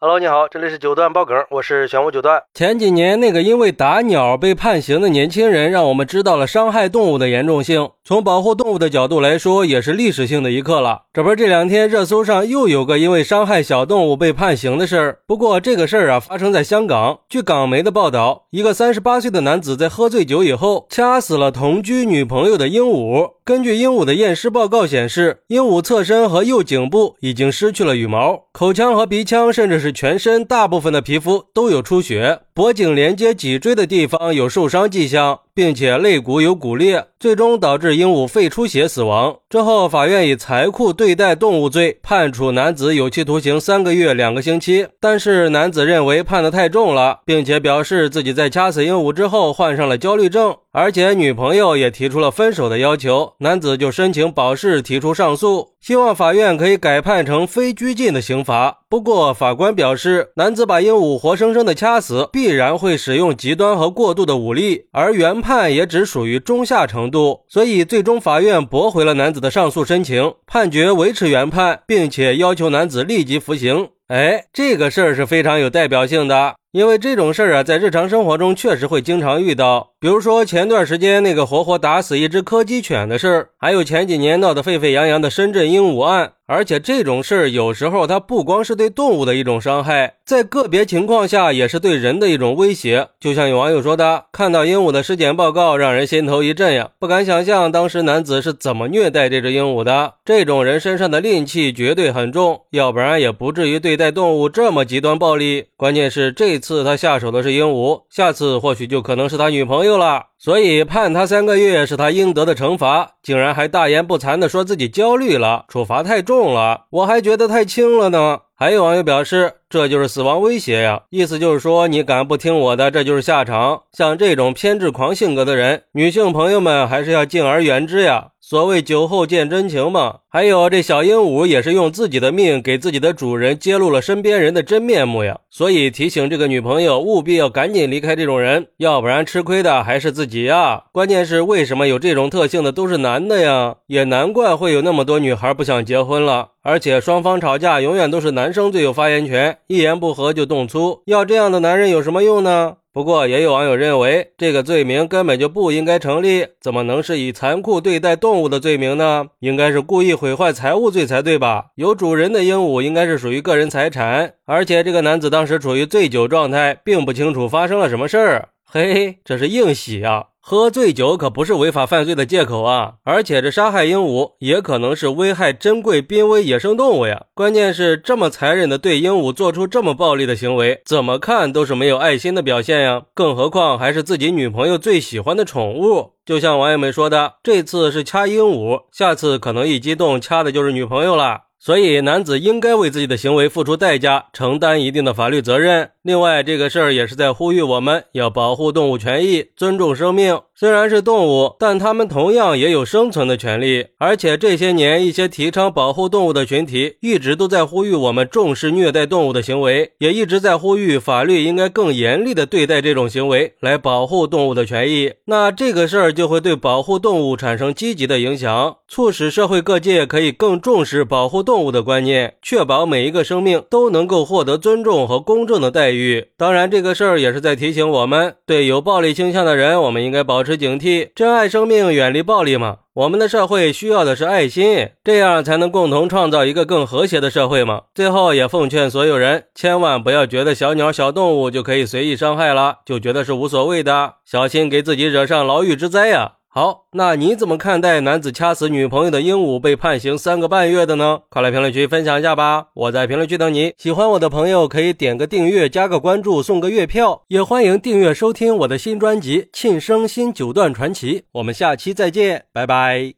Hello，你好，这里是九段爆梗，我是玄武九段。前几年那个因为打鸟被判刑的年轻人，让我们知道了伤害动物的严重性。从保护动物的角度来说，也是历史性的一刻了。这不是这两天热搜上又有个因为伤害小动物被判刑的事儿。不过这个事儿啊，发生在香港。据港媒的报道，一个三十八岁的男子在喝醉酒以后，掐死了同居女朋友的鹦鹉。根据鹦鹉的验尸报告显示，鹦鹉侧身和右颈部已经失去了羽毛，口腔和鼻腔，甚至是全身大部分的皮肤都有出血，脖颈连接脊椎的地方有受伤迹象。并且肋骨有骨裂，最终导致鹦鹉肺出血死亡。之后，法院以残酷对待动物罪判处男子有期徒刑三个月两个星期。但是，男子认为判得太重了，并且表示自己在掐死鹦鹉之后患上了焦虑症，而且女朋友也提出了分手的要求。男子就申请保释，提出上诉，希望法院可以改判成非拘禁的刑罚。不过，法官表示，男子把鹦鹉活生生的掐死，必然会使用极端和过度的武力，而原判也只属于中下程度，所以最终法院驳回了男子的上诉申请，判决维持原判，并且要求男子立即服刑。哎，这个事儿是非常有代表性的，因为这种事儿啊，在日常生活中确实会经常遇到。比如说前段时间那个活活打死一只柯基犬的事儿，还有前几年闹得沸沸扬扬的深圳鹦鹉案。而且这种事儿有时候它不光是对动物的一种伤害，在个别情况下也是对人的一种威胁。就像有网友说的：“看到鹦鹉的尸检报告，让人心头一震呀！不敢想象当时男子是怎么虐待这只鹦鹉的。这种人身上的戾气绝对很重，要不然也不至于对待动物这么极端暴力。关键是这次他下手的是鹦鹉，下次或许就可能是他女朋友了。”所以判他三个月是他应得的惩罚，竟然还大言不惭地说自己焦虑了，处罚太重了，我还觉得太轻了呢。还有网友表示，这就是死亡威胁呀，意思就是说，你敢不听我的，这就是下场。像这种偏执狂性格的人，女性朋友们还是要敬而远之呀。所谓酒后见真情嘛。还有这小鹦鹉也是用自己的命给自己的主人揭露了身边人的真面目呀。所以提醒这个女朋友，务必要赶紧离开这种人，要不然吃亏的还是自己呀。关键是为什么有这种特性的都是男的呀？也难怪会有那么多女孩不想结婚了。而且双方吵架永远都是男生最有发言权，一言不合就动粗，要这样的男人有什么用呢？不过也有网友认为，这个罪名根本就不应该成立，怎么能是以残酷对待动物的罪名呢？应该是故意毁坏财物罪才对吧？有主人的鹦鹉应该是属于个人财产，而且这个男子当时处于醉酒状态，并不清楚发生了什么事儿。嘿嘿，这是硬洗啊！喝醉酒可不是违法犯罪的借口啊！而且这杀害鹦鹉也可能是危害珍贵濒危野生动物呀！关键是这么残忍的对鹦鹉做出这么暴力的行为，怎么看都是没有爱心的表现呀！更何况还是自己女朋友最喜欢的宠物。就像网友们说的，这次是掐鹦鹉，下次可能一激动掐的就是女朋友了。所以，男子应该为自己的行为付出代价，承担一定的法律责任。另外，这个事儿也是在呼吁我们要保护动物权益，尊重生命。虽然是动物，但它们同样也有生存的权利。而且这些年，一些提倡保护动物的群体一直都在呼吁我们重视虐待动物的行为，也一直在呼吁法律应该更严厉的对待这种行为，来保护动物的权益。那这个事儿就会对保护动物产生积极的影响，促使社会各界可以更重视保护动物的观念，确保每一个生命都能够获得尊重和公正的待遇。当然，这个事儿也是在提醒我们，对有暴力倾向的人，我们应该保持。警惕，珍爱生命，远离暴力嘛。我们的社会需要的是爱心，这样才能共同创造一个更和谐的社会嘛。最后也奉劝所有人，千万不要觉得小鸟、小动物就可以随意伤害了，就觉得是无所谓的，小心给自己惹上牢狱之灾呀。好，那你怎么看待男子掐死女朋友的鹦鹉被判刑三个半月的呢？快来评论区分享一下吧！我在评论区等你。喜欢我的朋友可以点个订阅、加个关注、送个月票，也欢迎订阅收听我的新专辑《庆生新九段传奇》。我们下期再见，拜拜。